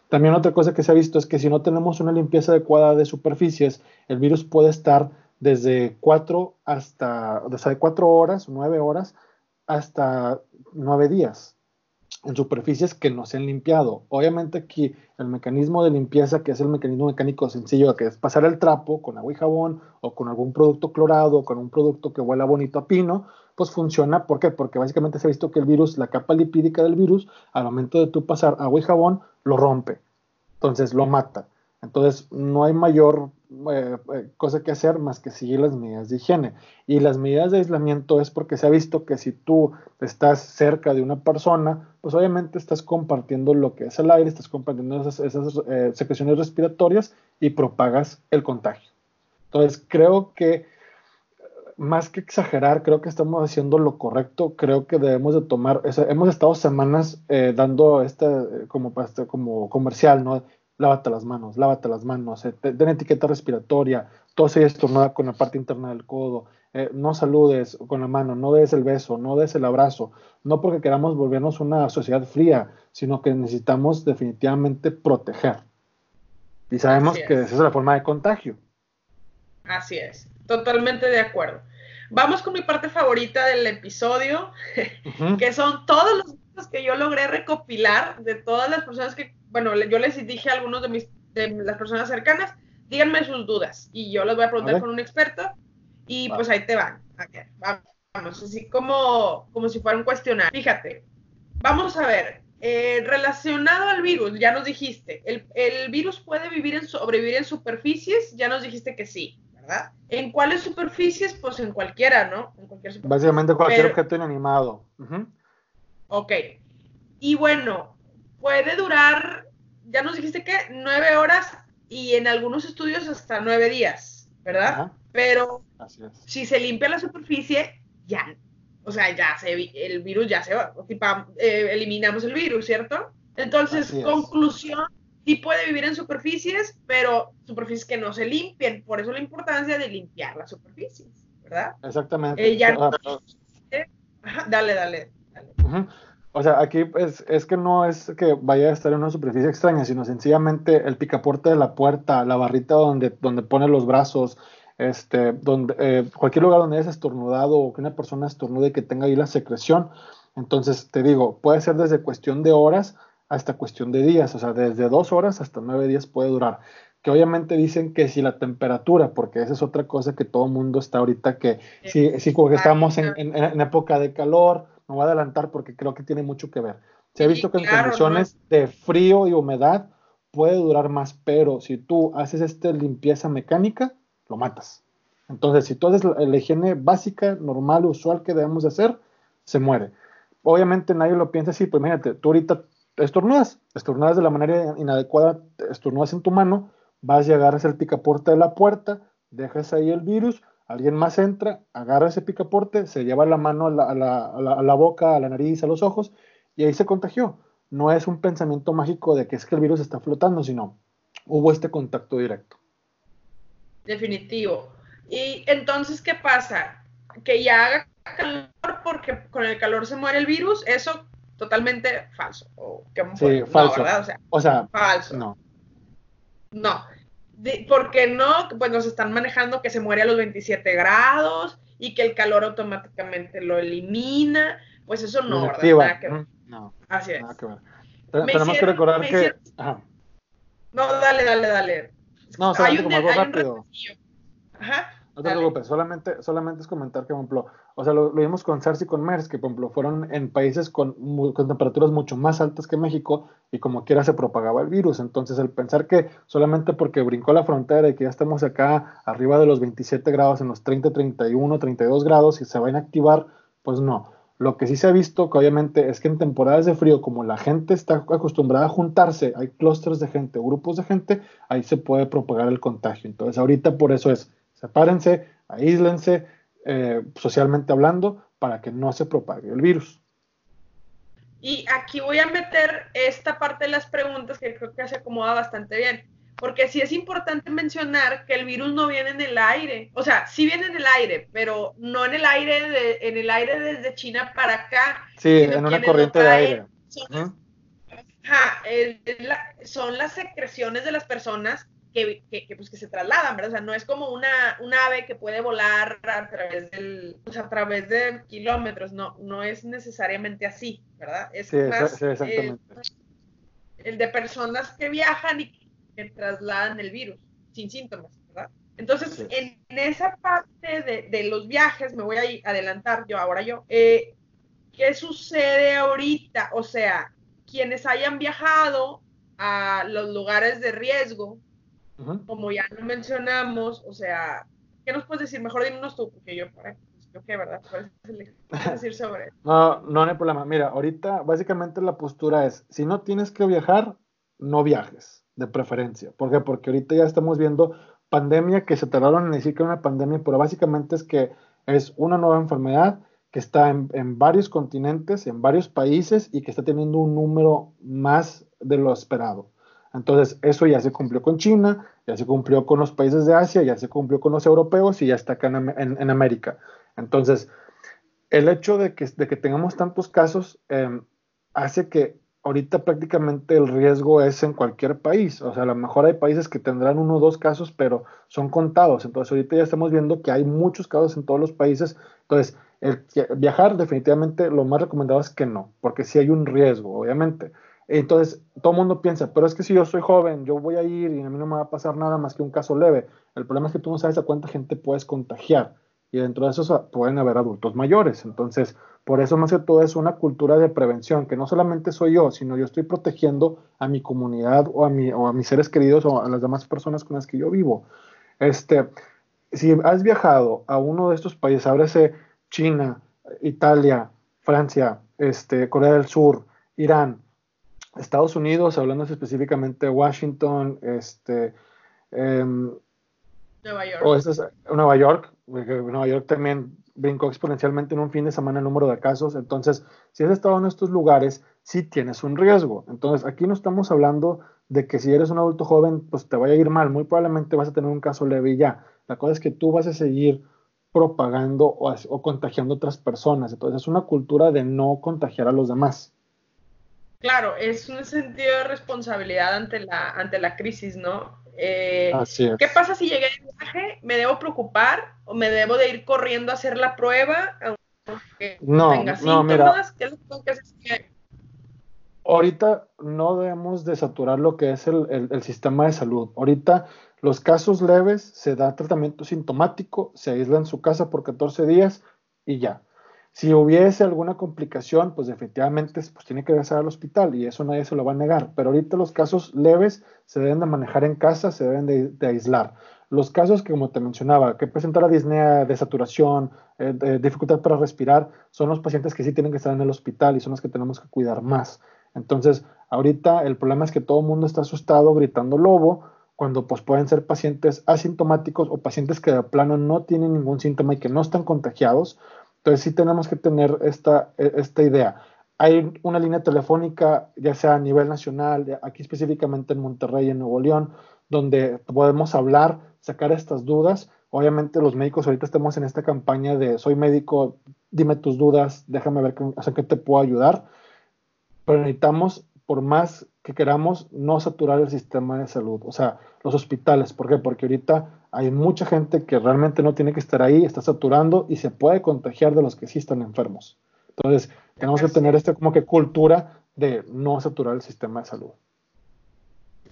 También otra cosa que se ha visto es que si no tenemos una limpieza adecuada de superficies, el virus puede estar desde 4 hasta, desde 4 horas, 9 horas, hasta 9 días en superficies que no se han limpiado. Obviamente aquí el mecanismo de limpieza, que es el mecanismo mecánico sencillo, que es pasar el trapo con agua y jabón o con algún producto clorado o con un producto que huela bonito a pino, pues funciona. ¿Por qué? Porque básicamente se ha visto que el virus, la capa lipídica del virus, al momento de tú pasar agua y jabón, lo rompe. Entonces lo mata. Entonces, no hay mayor eh, eh, cosa que hacer más que seguir las medidas de higiene. Y las medidas de aislamiento es porque se ha visto que si tú estás cerca de una persona, pues obviamente estás compartiendo lo que es el aire, estás compartiendo esas, esas eh, secreciones respiratorias y propagas el contagio. Entonces, creo que más que exagerar, creo que estamos haciendo lo correcto. Creo que debemos de tomar, hemos estado semanas dando este como, como comercial, ¿no? Lávate las manos, lávate las manos, eh, ten etiqueta respiratoria, tose y estornuda con la parte interna del codo, eh, no saludes con la mano, no des el beso, no des el abrazo, no porque queramos volvernos una sociedad fría, sino que necesitamos definitivamente proteger. Y sabemos que esa es la forma de contagio. Así es, totalmente de acuerdo. Vamos con mi parte favorita del episodio, que son todos los que yo logré recopilar de todas las personas que, bueno, yo les dije a algunos de, mis, de las personas cercanas, díganme sus dudas y yo les voy a preguntar con un experto y pues ahí te van. vamos, así como, como si fuera un cuestionario. Fíjate, vamos a ver, eh, relacionado al virus, ya nos dijiste, el, el, virus puede vivir en, sobrevivir en superficies, ya nos dijiste que sí, ¿verdad? ¿En cuáles superficies? Pues en cualquiera, ¿no? En cualquier Básicamente cualquier objeto inanimado. Ok. Y bueno, puede durar, ya nos dijiste que nueve horas y en algunos estudios hasta nueve días, ¿verdad? Pero si se limpia la superficie, ya, o sea, ya se, el virus ya se va, eh, eliminamos el virus, ¿cierto? Entonces, conclusión, sí puede vivir en superficies, pero superficies que no se limpien, por eso la importancia de limpiar las superficies, ¿verdad? Exactamente. Eh, dale, dale. O sea, aquí es, es, que no es que vaya a estar en una superficie extraña, sino sencillamente el picaporte de la puerta, la barrita donde, donde pone los brazos, este, donde, eh, cualquier lugar donde hayas estornudado o que una persona estornude y que tenga ahí la secreción. Entonces, te digo, puede ser desde cuestión de horas hasta cuestión de días, o sea, desde dos horas hasta nueve días puede durar. Que obviamente dicen que si la temperatura, porque esa es otra cosa que todo el mundo está ahorita, que si, si estamos en, en época de calor, me voy a adelantar porque creo que tiene mucho que ver. Se ha visto que en condiciones de frío y humedad puede durar más, pero si tú haces esta limpieza mecánica, lo matas. Entonces, si tú haces la, higiene básica, normal, usual que debemos de hacer, se muere. Obviamente nadie lo piensa así, pues imagínate, tú ahorita estornudas, estornudas de la manera inadecuada, estornudas en tu mano, vas y agarras el picaporte de la puerta, dejas ahí el virus, Alguien más entra, agarra ese picaporte, se lleva la mano a la, boca, a la nariz, a los ojos, y ahí se contagió. No es un pensamiento mágico de que es que el virus está flotando, sino hubo este contacto directo. Definitivo. Y entonces, ¿qué pasa? Que ya haga calor porque con el calor se muere el virus, eso totalmente falso. O, sí, falso. O sea, falso. No. No porque no, pues nos están manejando que se muere a los 27 grados y que el calor automáticamente lo elimina, pues eso no, ¿verdad? No, Así es. Tenemos que recordar que... No, dale, dale, dale. No, hay un, como algo rápido. Ajá. No te preocupes, solamente, solamente es comentar que, por ejemplo, o sea, lo, vimos con SARS y con MERS, que, por ejemplo, fueron en países con, con, temperaturas mucho más altas que México y como quiera se propagaba el virus. Entonces, el pensar que solamente porque brincó la frontera y que ya estamos acá arriba de los 27 grados, en los 30, 31, 32 grados y se van a activar, pues no. Lo que sí se ha visto, que obviamente es que en temporadas de frío, como la gente está acostumbrada a juntarse, hay clústeres de gente o grupos de gente, ahí se puede propagar el contagio. Entonces, ahorita por eso es sepárense, aíslense, eh, socialmente hablando, para que no se propague el virus. Y aquí voy a meter esta parte de las preguntas que creo que se acomoda bastante bien, porque sí es importante mencionar que el virus no viene en el aire, o sea, sí viene en el aire, pero no en el aire, de, en el aire desde China para acá. Sí, en una corriente de aire. son las secreciones de las personas que, que, pues, que se trasladan, ¿verdad? O sea, no es como una, un ave que puede volar a través del, pues, a través de kilómetros, no, no es necesariamente así, ¿verdad? Es más eh, el de personas que viajan y que trasladan el virus sin síntomas, ¿verdad? Entonces, en, esa parte de, de, los viajes, me voy a adelantar yo, ahora yo, eh, ¿qué sucede ahorita? O sea, quienes hayan viajado a los lugares de riesgo, como ya lo mencionamos, o sea, ¿qué nos puedes decir? Mejor dinos tú, porque yo para yo qué, ¿verdad? ¿Qué decir sobre eso? No, no, no hay problema. Mira, ahorita básicamente la postura es, si no tienes que viajar, no viajes, de preferencia. ¿Por qué? Porque ahorita ya estamos viendo pandemia que se tardaron en decir que era una pandemia, pero básicamente es que es una nueva enfermedad que está en, en, varios continentes, en varios países y que está teniendo un número más de lo esperado. Entonces, eso ya se cumplió con China, ya se cumplió con los países de Asia, ya se cumplió con los europeos y ya está acá en, América. Entonces, el hecho de que, de que tengamos tantos casos eh, hace que ahorita prácticamente el riesgo es en cualquier país. O sea, a lo mejor hay países que tendrán uno o dos casos, pero son contados. Entonces, ahorita ya estamos viendo que hay muchos casos en todos los países. Entonces, el, viajar definitivamente lo más recomendado es que no, porque sí hay un riesgo, obviamente. Entonces, todo el mundo piensa, pero es que si yo soy joven, yo voy a ir y a mí no me va a pasar nada más que un caso leve. El problema es que tú no sabes a cuánta gente puedes contagiar. Y dentro de eso pueden haber adultos mayores. Entonces, por eso más que todo es una cultura de prevención, que no solamente soy yo, sino yo estoy protegiendo a mi comunidad o a, mi, o a mis seres queridos o a las demás personas con las que yo vivo. Este, si has viajado a uno de estos países, ábrese China, Italia, Francia, este, Corea del Sur, Irán, Estados Unidos, hablando específicamente de Washington, este, em, Nueva York. O Nueva York, Nueva York también brincó exponencialmente en un fin de semana el número de casos. Entonces, si has estado en estos lugares, sí tienes un riesgo. Entonces, aquí no estamos hablando de que si eres un adulto joven, pues te vaya a ir mal. Muy probablemente vas a tener un caso leve y ya. La cosa es que tú vas a seguir propagando o, o contagiando a otras personas. Entonces, es una cultura de no contagiar a los demás. Claro, es un sentido de responsabilidad ante la, ante la crisis, ¿no? Eh, ¿Qué pasa si llegué de viaje? ¿Me debo preocupar o me debo de ir corriendo a hacer la prueba? Aunque no, tenga no, mira, ¿Qué es lo que hacer? Ahorita no debemos de saturar lo que es el, el, sistema de salud. Ahorita los casos leves se da tratamiento sintomático, se aísla en su casa por 14 días y ya. Si hubiese alguna complicación, pues efectivamente pues, tiene que regresar al hospital y eso nadie se lo va a negar. Pero ahorita los casos leves se deben de manejar en casa, se deben de, aislar. Los casos que, como te mencionaba, que presentan la disnea de saturación, eh, dificultad para respirar, son los pacientes que sí tienen que estar en el hospital y son los que tenemos que cuidar más. Entonces, ahorita el problema es que todo el mundo está asustado, gritando lobo, cuando pues pueden ser pacientes asintomáticos o pacientes que de plano no tienen ningún síntoma y que no están contagiados entonces sí tenemos que tener esta, e, esta idea. Hay una línea telefónica, ya sea a nivel nacional, aquí específicamente en Monterrey, en Nuevo León, donde podemos hablar, sacar estas dudas. Obviamente los médicos ahorita estamos en esta campaña de soy médico, dime tus dudas, déjame ver qué, qué te puedo ayudar. Pero necesitamos, por más que queramos, no saturar el sistema de salud, o sea, los hospitales. ¿Por qué? Porque ahorita hay mucha gente que realmente no tiene que estar ahí, está saturando y se puede contagiar de los que sí están enfermos. Entonces, tenemos que tener esta como que cultura de no saturar el sistema de salud.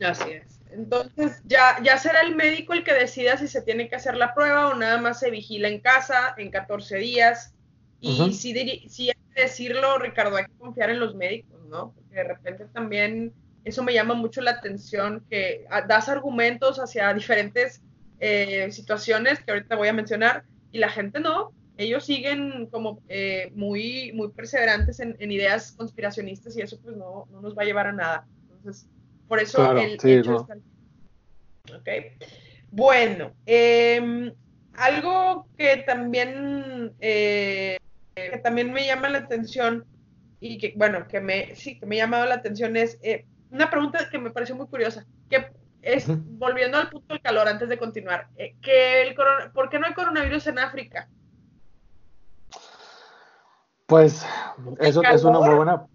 Así es. Entonces, ya, ya será el médico el que decida si se tiene que hacer la prueba o nada más se vigila en casa en 14 días. Y si, si hay que decirlo, Ricardo, hay que confiar en los médicos, ¿no? Porque de repente también eso me llama mucho la atención, que ah, das argumentos hacia diferentes eh, situaciones que ahorita voy a mencionar y la gente no. Ellos siguen como eh, muy, muy perseverantes en, ideas conspiracionistas y eso pues no, no, nos va a llevar a nada. Entonces, por eso el hecho Bueno, em, algo que también, eh, que también me llama la atención y que, bueno, que me, sí, que me ha llamado la atención es una pregunta que me pareció muy curiosa. ¿Qué, es, volviendo al punto del calor, antes de continuar, eh, que el ¿por qué no hay coronavirus en África? Pues eso es una muy buena,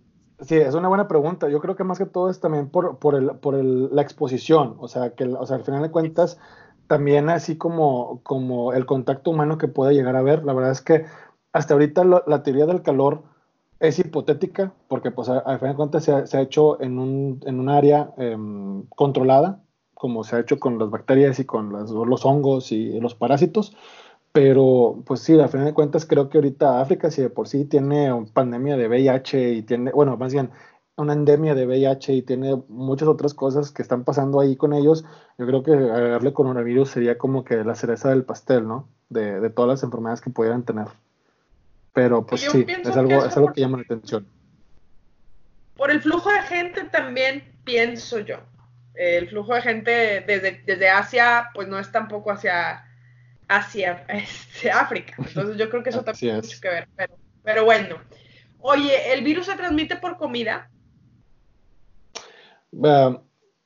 sí, es una buena pregunta. Yo creo que más que todo es también por, por, el, por el, la exposición, o sea, que o sea, al final de cuentas, también así como, como el contacto humano que puede llegar a ver, la verdad es que hasta ahorita la teoría del calor es hipotética, porque pues al final de cuentas se ha, hecho en un, en un área em, controlada, como se ha hecho con las bacterias y con los hongos y los parásitos. Pero, pues sí, a final de cuentas, creo que ahorita África, si de por sí tiene pandemia de VIH y tiene, bueno, más bien, una endemia de VIH y tiene muchas otras cosas que están pasando ahí con ellos, yo creo que agarrarle coronavirus sería como que la cereza del pastel, ¿no? De, de todas las enfermedades que pudieran tener. Pero pues sí, es algo, es algo que llama la atención. Por el flujo de gente también pienso yo. El flujo de gente desde, desde Asia, pues no es tampoco hacia, hacia este, África. Entonces yo creo que eso también tiene mucho que ver. Pero, pero bueno. Oye, ¿el virus se transmite por comida?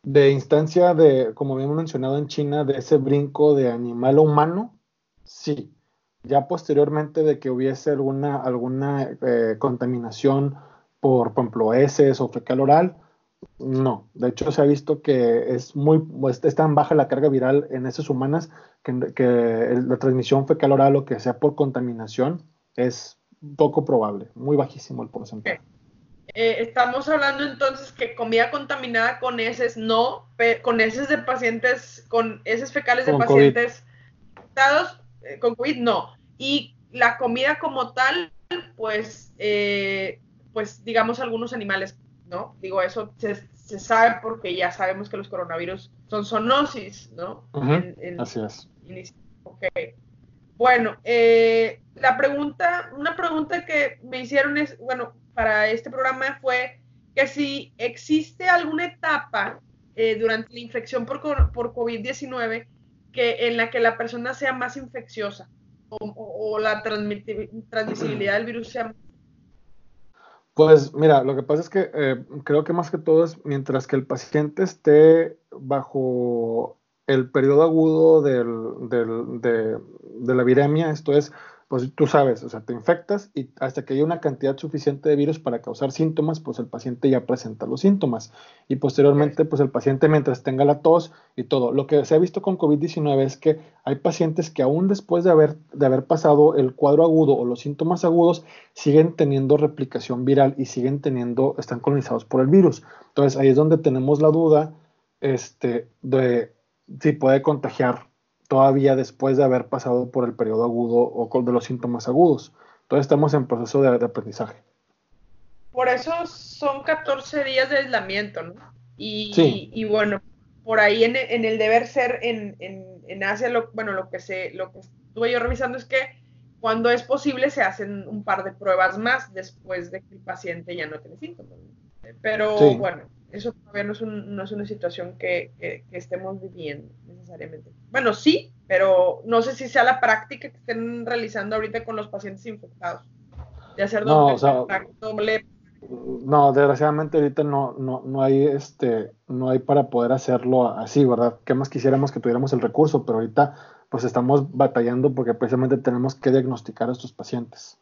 de instancia de, como habíamos mencionado en China, de ese brinco de animal a humano, sí. Ya posteriormente de que hubiese alguna, alguna eh, contaminación por, por ejemplo, heces o fecal oral, no. De hecho, se ha visto que es muy, es tan baja la carga viral en heces humanas que, que la transmisión fecal oral o que sea por contaminación es poco probable, muy bajísimo el porcentaje. Eh, estamos hablando entonces que comida contaminada con heces no, con heces de pacientes, con heces fecales de pacientes afectados eh, con COVID no. Y la comida como tal, pues, eh, pues digamos algunos animales, ¿no? Digo, eso se, sabe porque ya sabemos que los coronavirus son zoonosis, ¿no? Así es. Ok. Bueno, eh, la pregunta, una pregunta que me hicieron es, bueno, para este programa fue que si existe alguna etapa eh, durante la infección por, por COVID-19 que en la que la persona sea más infecciosa o, la transmisibilidad del virus sea pues mira, lo que pasa es que eh, creo que más que todo es mientras que el paciente esté bajo el periodo agudo del, del, de, de, la viremia, esto es pues tú sabes, o sea, te infectas y hasta que haya una cantidad suficiente de virus para causar síntomas, pues el paciente ya presenta los síntomas. Y posteriormente, pues el paciente mientras tenga la tos y todo. Lo que se ha visto con COVID-19 es que hay pacientes que aún después de haber, de haber pasado el cuadro agudo o los síntomas agudos, siguen teniendo replicación viral y siguen teniendo, están colonizados por el virus. Entonces ahí es donde tenemos la duda este, de si puede contagiar todavía después de haber pasado por el periodo agudo o de los síntomas agudos. Entonces estamos en proceso de, aprendizaje. Por eso son 14 días de aislamiento, ¿no? Y, y, bueno, por ahí en, el deber ser en, en, Asia, lo, bueno, lo que, se, lo que estuve yo revisando es que cuando es posible se hacen un par de pruebas más después de que el paciente ya no tiene síntomas. Pero bueno, eso todavía no es, no es una situación que, que, estemos viviendo necesariamente. Bueno, sí, pero no sé si sea la práctica que estén realizando ahorita con los pacientes infectados. De hacer no, doble, No, desgraciadamente ahorita no, no, no hay este, no hay para poder hacerlo así, ¿verdad? ¿Qué más quisiéramos que tuviéramos el recurso? Pero ahorita pues estamos batallando porque precisamente tenemos que diagnosticar a estos pacientes.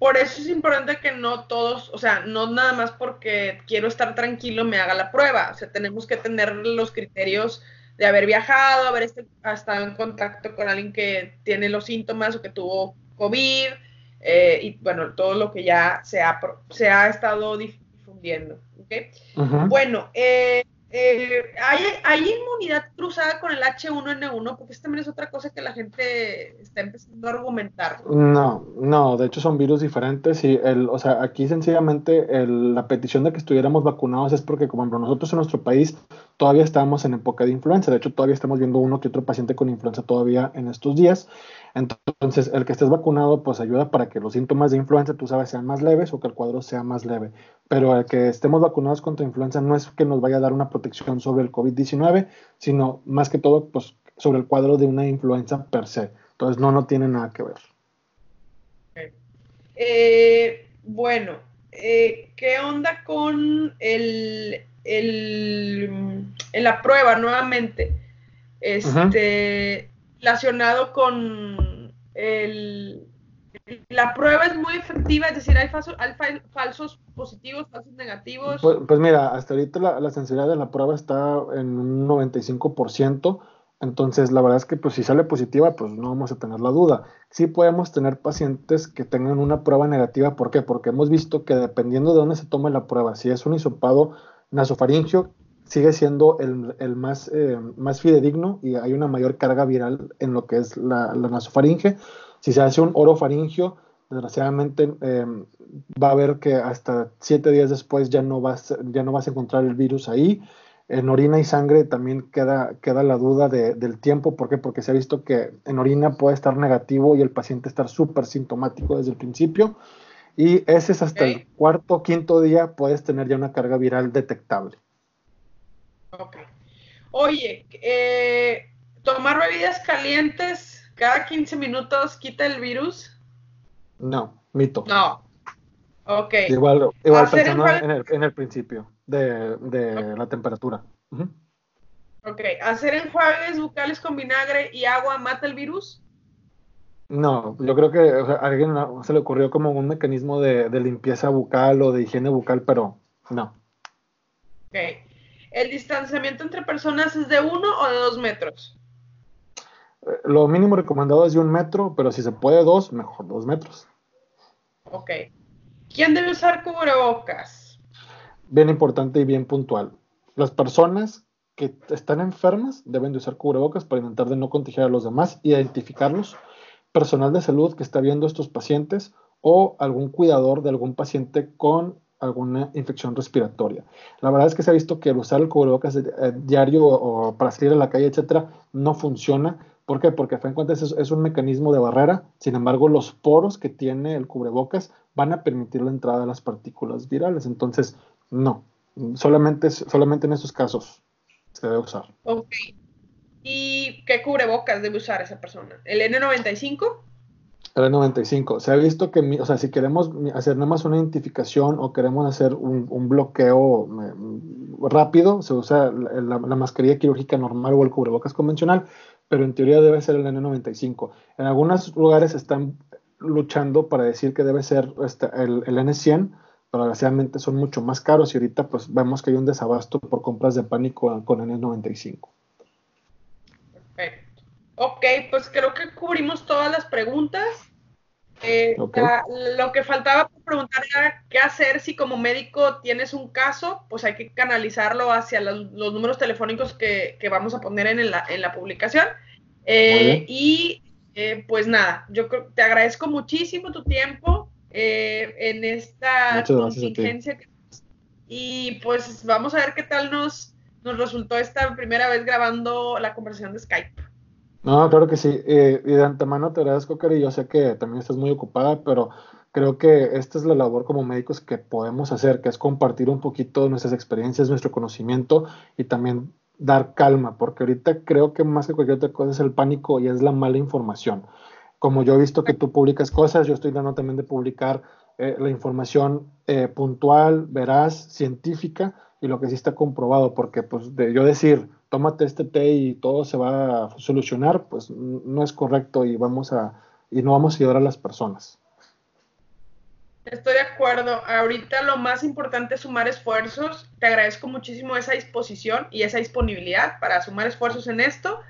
Por eso es importante que no todos, o sea, no nada más porque quiero estar tranquilo me haga la prueba. O sea, tenemos que tener los criterios de haber viajado, haber estado en contacto con alguien que tiene los síntomas o que tuvo COVID, eh, y bueno, todo lo que ya se ha, se ha estado difundiendo. ¿okay? Bueno, eh, eh, ¿hay, inmunidad cruzada con el H1N1? Porque esta también es otra cosa que la gente está empezando a argumentar. No, no, de hecho son virus diferentes y el, o sea, aquí sencillamente la petición de que estuviéramos vacunados es porque como nosotros en nuestro país todavía estamos en época de influenza, de hecho todavía estamos viendo uno que otro paciente con influenza todavía en estos días. Entonces, el que estés vacunado, pues ayuda para que los síntomas de influenza, tú sabes, sean más leves o que el cuadro sea más leve. Pero el que estemos vacunados contra influenza no es que nos vaya a dar una protección sobre el COVID-19, sino más que todo, pues sobre el cuadro de una influenza per se. Entonces, no, no tiene nada que ver. Eh, bueno, eh, ¿qué onda con el, el, la prueba nuevamente? Este, relacionado con el, la prueba es muy efectiva, es decir, hay, falsos, falsos positivos, falsos negativos. Pues, pues, mira, hasta ahorita la, la, sensibilidad de la prueba está en un 95%, entonces la verdad es que pues si sale positiva, pues no vamos a tener la duda. Sí podemos tener pacientes que tengan una prueba negativa, ¿por qué? Porque hemos visto que dependiendo de dónde se tome la prueba, si es un hisopado nasofaringio, sigue siendo el, más, eh, más fidedigno y hay una mayor carga viral en lo que es la, nasofaringe. Si se hace un orofaringio, Desgraciadamente em, va a haber que hasta siete días después ya no vas, ya no vas a encontrar el virus ahí. En orina y sangre también queda, queda la duda del tiempo. ¿Por qué? Porque se ha visto que en orina puede estar negativo y el paciente estar súper sintomático desde el principio. Y ese es hasta el cuarto o quinto día puedes tener ya una carga viral detectable. Ok. Oye, eh, tomar bebidas calientes cada 15 minutos quita el virus. No, mito. No. Ok. Igual, igual pensando en, el, en, el, principio de, de la temperatura. Ok. ¿Hacer enjuagues bucales con vinagre y agua mata el virus? No, yo creo que a alguien se le ocurrió como un mecanismo de, de, limpieza bucal o de higiene bucal, pero no. Ok. ¿El distanciamiento entre personas es de uno o de dos metros? Lo mínimo recomendado es de un metro, pero si se puede dos, mejor dos metros. Ok. ¿Quién debe usar cubrebocas? Bien importante y bien puntual. Las personas que están enfermas deben de usar cubrebocas para intentar de no contagiar a los demás, identificarlos, personal de salud que está viendo a estos pacientes o algún cuidador de algún paciente con alguna infección respiratoria. La verdad es que se ha visto que el usar el cubrebocas eh, diario o, para salir a la calle, etcétera, no funciona ¿Por qué? Porque a fin de cuentas es, un mecanismo de barrera, sin embargo los poros que tiene el cubrebocas van a permitir la entrada de las partículas virales, entonces no, solamente, solamente en esos casos se debe usar. Ok. ¿Y qué cubrebocas debe usar esa persona? ¿El N95? El N95. Se ha visto que, o sea, si queremos hacer nada más una identificación o queremos hacer un, bloqueo mm, rápido, se usa la, mascarilla quirúrgica normal o el cubrebocas convencional, pero en teoría debe ser el N95. En algunos lugares están luchando para decir que debe ser este, el, N100, pero desgraciadamente son mucho más caros y ahorita pues vemos que hay un desabasto por compras de pánico con N95. Perfecto. Ok, pues creo que cubrimos todas las preguntas. Eh, lo que faltaba por preguntar era qué hacer si como médico tienes un caso, pues hay que canalizarlo hacia los, números telefónicos que, vamos a poner en la, en la publicación. Eh, y eh, pues nada, yo te agradezco muchísimo tu tiempo en esta contingencia. y pues vamos a ver qué tal nos, nos resultó esta primera vez grabando la conversación de Skype. No, claro que sí. Eh, y de antemano te agradezco, Cari. Yo sé que también estás muy ocupada, pero creo que esta es la labor como médicos que podemos hacer, que es compartir un poquito nuestras experiencias, nuestro conocimiento y también dar calma, porque ahorita creo que más que cualquier otra cosa es el pánico y es la mala información. Como yo he visto que tú publicas cosas, yo estoy dando también de publicar eh, la información eh, puntual, veraz, científica y lo que sí está comprobado, porque pues de yo decir, tómate este té y todo se va a solucionar, pues no es correcto y vamos a y no vamos a ayudar a las personas. Estoy de acuerdo. Ahorita lo más importante es sumar esfuerzos. Te agradezco muchísimo esa disposición y esa disponibilidad para sumar esfuerzos en esto.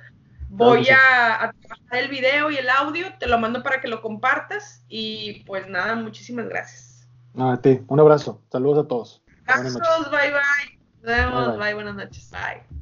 Voy a, a, trabajar el video y el audio, te lo mando para que lo compartas y pues nada, muchísimas gracias. a ti, un abrazo. Saludos a todos. Abrazos, bye bye. Nos vemos, bye, bye buenas noches. Bye.